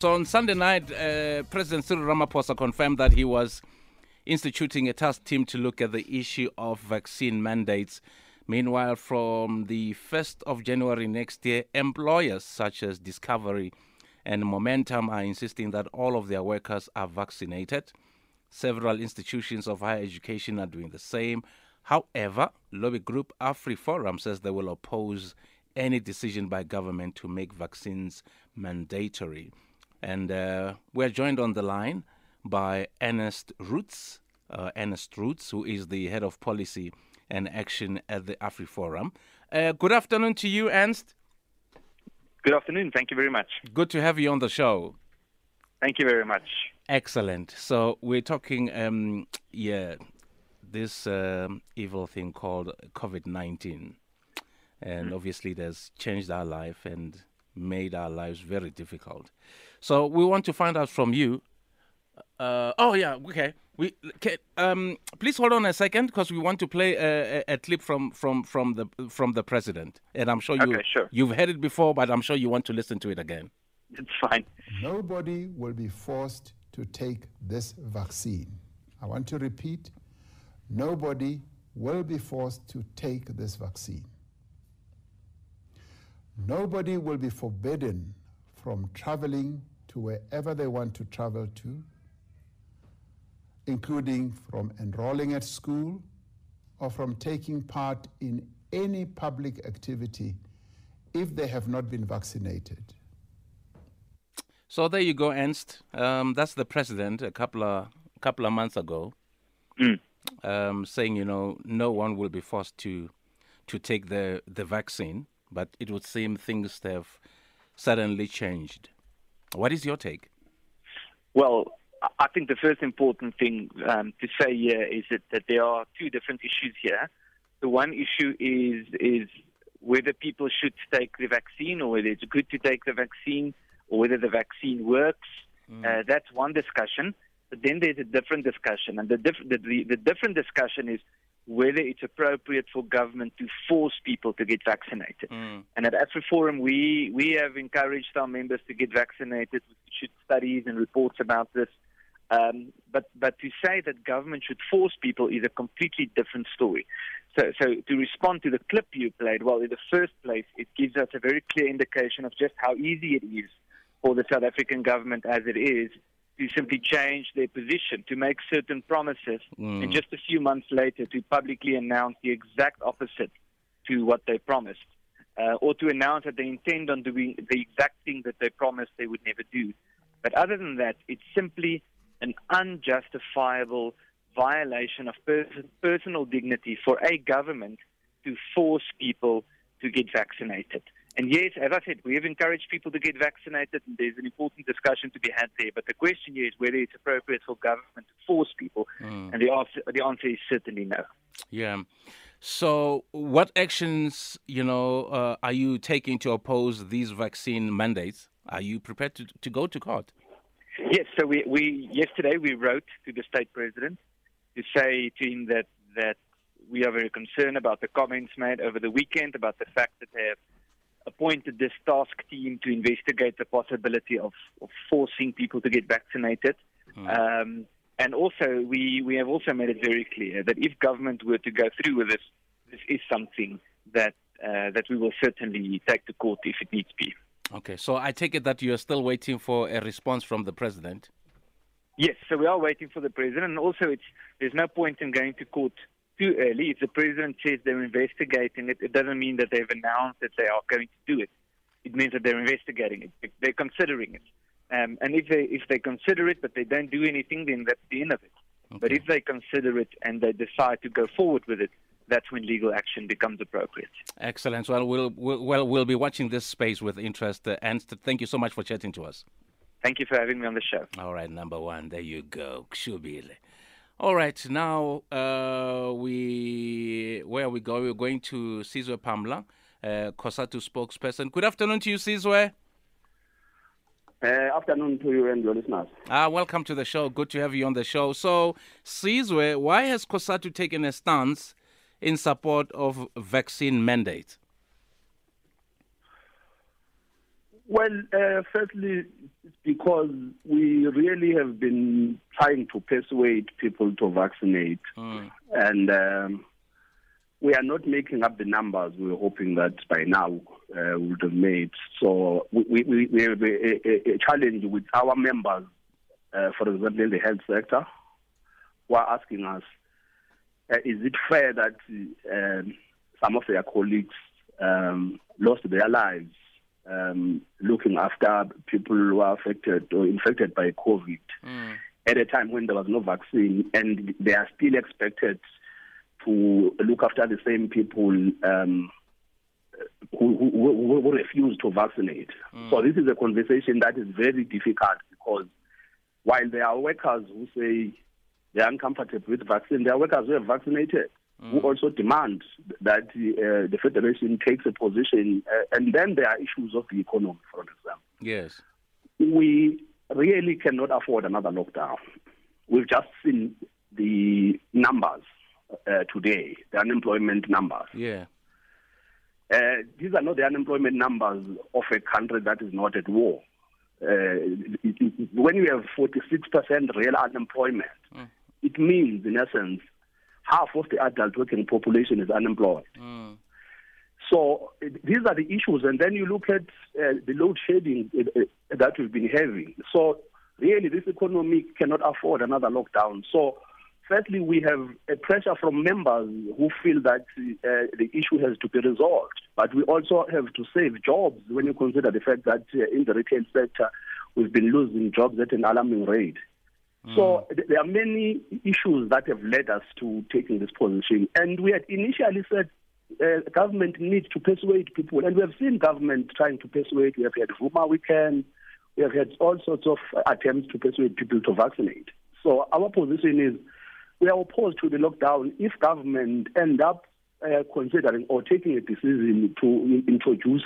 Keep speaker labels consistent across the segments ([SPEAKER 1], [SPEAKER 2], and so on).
[SPEAKER 1] So on Sunday night, uh, President Cyril Ramaphosa confirmed that he was instituting a task team to look at the issue of vaccine mandates. Meanwhile, from the 1st of January next year, employers such as Discovery and Momentum are insisting that all of their workers are vaccinated. Several institutions of higher education are doing the same. However, lobby group AfriForum says they will oppose any decision by government to make vaccines mandatory. And uh, we're joined on the line by Ernest Roets, uh, Ernest Roets, who is the head of policy and action at the AfriForum. Uh, good afternoon to you, Ernst.
[SPEAKER 2] Good afternoon. Thank you very much.
[SPEAKER 1] Good to have you on the show.
[SPEAKER 2] Thank you very much.
[SPEAKER 1] Excellent. So we're talking, um, yeah, this um, evil thing called COVID nineteen, and mm. obviously, it has changed our life and made our lives very difficult. So we want to find out from you. Uh, oh yeah, okay. We can, um, please hold on a second because we want to play a, a, a, clip from, from, from the from the president, and I'm sure you
[SPEAKER 2] okay, sure.
[SPEAKER 1] you've heard it before, but I'm sure you want to listen to it again.
[SPEAKER 2] It's fine.
[SPEAKER 3] Nobody will be forced to take this vaccine. I want to repeat: nobody will be forced to take this vaccine. Nobody will be forbidden from traveling to wherever they want to travel to, including from enrolling at school or from taking part in any public activity if they have not been vaccinated.
[SPEAKER 1] So there you go, Ernst. Um, that's the president a couple of couple of months ago, mm. um, saying you know no one will be forced to to take the the vaccine, but it would seem things have suddenly changed. What is your take?
[SPEAKER 2] Well, I think the first important thing um, to say here is that, that there are two different issues here. The one issue is is whether people should take the vaccine or whether it's good to take the vaccine or whether the vaccine works. Mm. Uh, that's one discussion. But then there's a different discussion, and the, diff- the, the, the different discussion is whether it's appropriate for government to force people to get vaccinated. Mm. And at AfriForum, we, we have encouraged our members to get vaccinated. We should studies and reports about this. Um, but, but to say that government should force people is a completely different story. So, so to respond to the clip you played, well, in the first place, it gives us a very clear indication of just how easy it is for the South African government as it is to simply change their position, to make certain promises, mm. and just a few months later to publicly announce the exact opposite to what they promised, uh, or to announce that they intend on doing the exact thing that they promised they would never do. But other than that, it's simply an unjustifiable violation of pers- personal dignity for a government to force people to get vaccinated. And yes, as I said, we have encouraged people to get vaccinated, and there's an important discussion to be had there. But the question is whether it's appropriate for government to force people, mm. and the answer, the answer is certainly no.
[SPEAKER 1] Yeah. So, what actions, you know, uh, are you taking to oppose these vaccine mandates? Are you prepared to, to go to court?
[SPEAKER 2] Yes. So we, we yesterday we wrote to the state president to say to him that that we are very concerned about the comments made over the weekend about the fact that they have appointed this task team to investigate the possibility of, of forcing people to get vaccinated. Mm. Um, and also, we, we have also made it very clear that if government were to go through with this, this is something that uh, that we will certainly take to court if it needs to be.
[SPEAKER 1] Okay, so I take it that you are still waiting for a response from the president.
[SPEAKER 2] Yes, so we are waiting for the president, and also it's there's no point in going to court too early. If the president says they're investigating it, it doesn't mean that they've announced that they are going to do it. It means that they're investigating it. They're considering it. Um, and if they if they consider it but they don't do anything, then that's the end of it. Okay. But if they consider it and they decide to go forward with it, that's when legal action becomes appropriate.
[SPEAKER 1] Excellent. Well, we'll, we'll, well, we'll be watching this space with interest. Uh, and thank you so much for chatting to us.
[SPEAKER 2] Thank you for having me on the show.
[SPEAKER 1] All right, number one. There you go. Kshubile. All right, now uh, we where are we going? We're going to Sizwe Pamla, uh, COSATU spokesperson. Good afternoon to you, Sizwe.
[SPEAKER 4] Uh, afternoon to you and your listeners.
[SPEAKER 1] Ah, welcome to the show. Good to have you on the show. So, Sizwe, why has COSATU taken a stance in support of vaccine mandate?
[SPEAKER 4] Well, uh, firstly, it's because we really have been trying to persuade people to vaccinate,
[SPEAKER 1] Mm.
[SPEAKER 4] and um, we are not making up the numbers we were hoping that by now uh, we would have made. So we, we, we- we have a, a, a challenge with our members, uh, for example, in the health sector, who are asking us, uh, is it fair that um, some of their colleagues um, lost their lives um, looking after people who are affected or infected by COVID
[SPEAKER 1] Mm.
[SPEAKER 4] at a time when there was no vaccine, and they are still expected to look after the same people um, who, who, who, who refuse to vaccinate. So this is a conversation that is very difficult because while there are workers who say they are uncomfortable with vaccine, there are workers who are vaccinated who also demand that uh, the federation takes a position, uh, and then there are issues of the economy, for example
[SPEAKER 1] Yes.
[SPEAKER 4] we really cannot afford another lockdown. We've just seen the numbers uh, today, the unemployment numbers.
[SPEAKER 1] Yeah.
[SPEAKER 4] Uh, these are not the unemployment numbers of a country that is not at war. Uh, it- it- when you have 46% real unemployment, it means, in essence, half of the adult working population is unemployed.
[SPEAKER 1] Mm.
[SPEAKER 4] So these are the issues, and then you look at uh, the load shedding uh, uh, that we've been having. So really, this economy cannot afford another lockdown. So firstly, we have a pressure from members who feel that uh, the issue has to be resolved, but we also have to save jobs when you consider the fact that uh, in the retail sector we've been losing jobs at an alarming rate. So there are many issues that have led us to taking this position. And we had initially said uh, government needs to persuade people, and we have seen government trying to persuade. We have had Vooma Weekend, we have had all sorts of attempts to persuade people to vaccinate. So our position is we are opposed to the lockdown if government end up uh, considering or taking a decision to introduce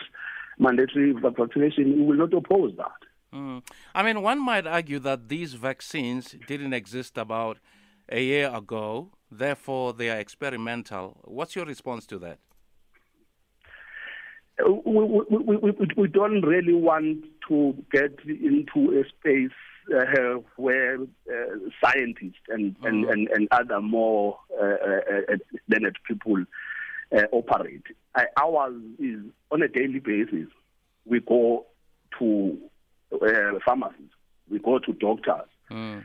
[SPEAKER 4] mandatory vaccination. We will not oppose that.
[SPEAKER 1] Mm. I mean, one might argue that these vaccines didn't exist about a year ago, therefore they are experimental. What's your response to that?
[SPEAKER 4] Uh, we, we, we, we, don't really want to get into a space uh, where uh, scientists and, and, and, and other more uh, uh, uh, learned people uh, operate. Uh, ours is on a daily basis. We go to uh, pharmacies, we go to doctors.
[SPEAKER 1] Mm.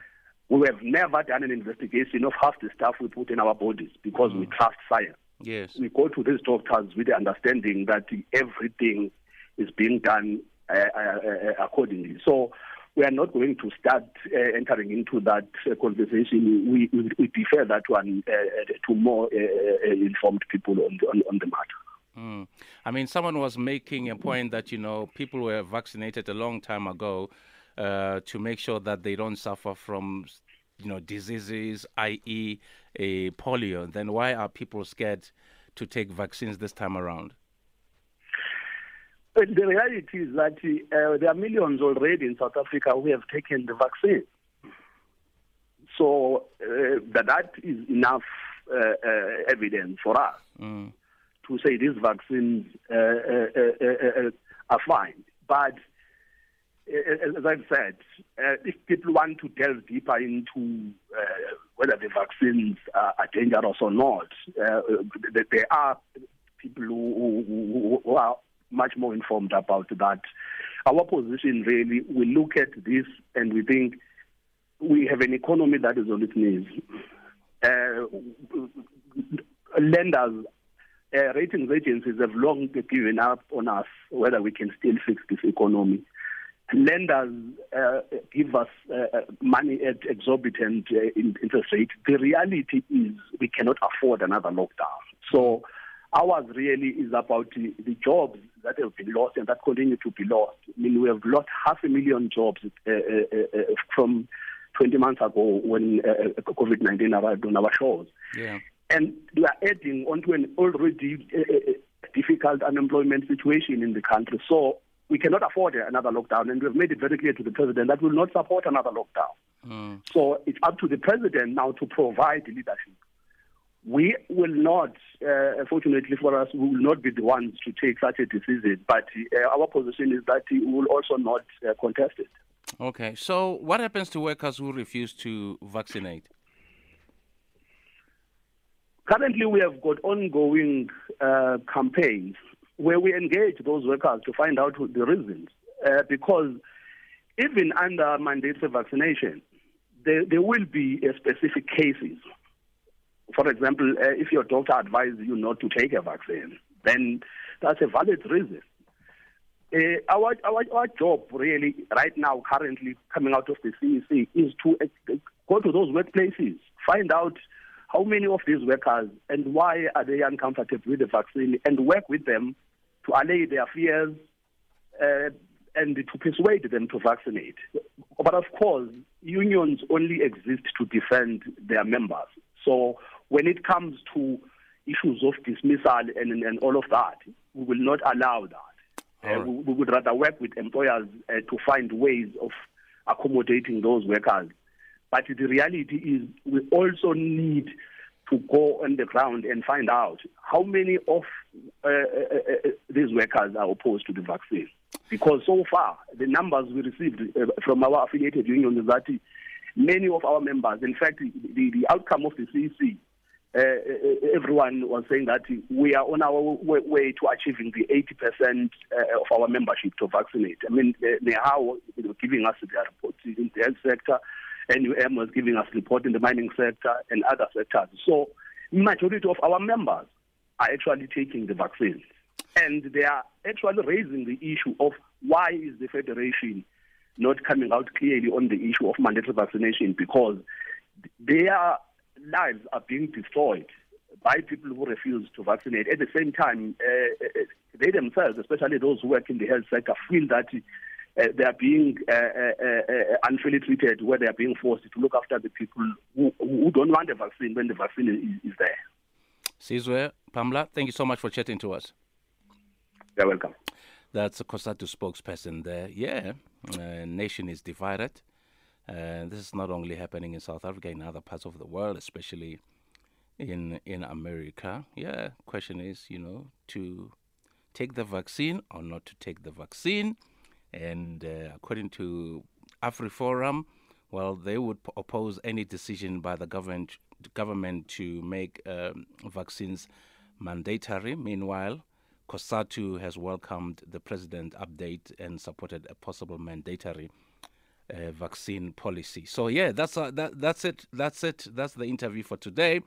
[SPEAKER 4] We have never done an investigation of half the stuff we put in our bodies because we trust science
[SPEAKER 1] Yes.
[SPEAKER 4] we go to these doctors with the understanding that everything is being done uh, uh, uh, accordingly. So we are not going to start uh, entering into that uh, conversation. We, we, we defer that one to more informed people on the, on, on the matter.
[SPEAKER 1] Mm. I mean, someone was making a point that, you know, people were vaccinated a long time ago uh, to make sure that they don't suffer from, you know, diseases, i.e., a polio. Then why are people scared to take vaccines this time around?
[SPEAKER 4] But the reality is that uh, there are millions already in South Africa who have taken the vaccine. So uh, that, that is enough uh, uh, evidence for us
[SPEAKER 1] Mm.
[SPEAKER 4] To say these vaccines uh, uh, uh, are fine. But as I've said, if people want to delve deeper into whether the vaccines are, dangerous or not, there are people who, who, who are much more informed about that. Our position really, we look at this and we think we have an economy that is on its knees. Uh, lenders, uh, ratings agencies have long given up on us whether we can still fix this economy. Lenders uh, give us uh, money at exorbitant uh, interest rate. The reality is we cannot afford another lockdown. So ours really is about the, jobs that have been lost and that continue to be lost. I mean, we have lost half a million jobs uh, uh, uh, uh, from 20 months ago when uh, COVID 19 arrived on our shores.
[SPEAKER 1] Yeah.
[SPEAKER 4] And we are adding onto an already uh, difficult unemployment situation in the country. So we cannot afford another lockdown. And we have made it very clear to the president that we will not support another lockdown.
[SPEAKER 1] Mm.
[SPEAKER 4] So it's up to the president now to provide leadership. we will not, uh, fortunately for us, we will not be the ones to take such a decision. But uh, our position is that we will also not uh, contest it.
[SPEAKER 1] Okay. So, what happens to workers who refuse to vaccinate?
[SPEAKER 4] Currently, we have got ongoing uh, campaigns where we engage those workers to find out the reasons. Uh, because even under mandatory vaccination, there, there will be specific cases for example, uh, if your doctor advises you not to take a vaccine, then that's a valid reason. Uh, our, our, our job really right now, currently coming out of the CEC, is to uh, go to those workplaces, find out how many of these workers and why are they uncomfortable with the vaccine, and work with them to allay their fears uh, and to persuade them to vaccinate. But of course, unions only exist to defend their members. So when it comes to issues of dismissal and, and all of that, we will not allow that. Uh, right. we, we, would rather work with employers uh, to find ways of accommodating those workers. But the reality is, we also need to go on the ground and find out how many of uh, uh, uh these workers are opposed to the vaccine. Because so far, the numbers we received uh, from our affiliated unions is that many of our members, in fact, the, the outcome of the CEC uh, uh, everyone was saying that we are on our way, to achieving the 80% uh, of our membership to vaccinate. I mean, uh, NEHAWU giving us their reports in the health sector, NUM was giving us report in the mining sector and other sectors. So, majority of our members are actually taking the vaccine, and they are actually raising the issue of why is the federation not coming out clearly on the issue of mandatory vaccination because their lives are being destroyed by people who refuse to vaccinate. At the same time, uh, they themselves, especially those who work in the health sector, feel that they are being uh, uh, uh, unfairly treated, where they are being forced to look after the people who, who don't want the vaccine when the vaccine is, is there.
[SPEAKER 1] Sizwe, Pamla, thank you so much for chatting to us.
[SPEAKER 4] You're welcome.
[SPEAKER 1] That's a COSATU spokesperson there. Yeah, nation is divided. And this is not only happening in South Africa, in other parts of the world, especially in in America. Yeah, question is, you know, to take the vaccine or not to take the vaccine. And uh, according to AfriForum, well, they would p- oppose any decision by the government government to make um, vaccines mandatory. Meanwhile, COSATU has welcomed the president update and supported a possible mandatory uh, vaccine policy. So yeah, that's uh, that that's it. That's it. That's the interview for today.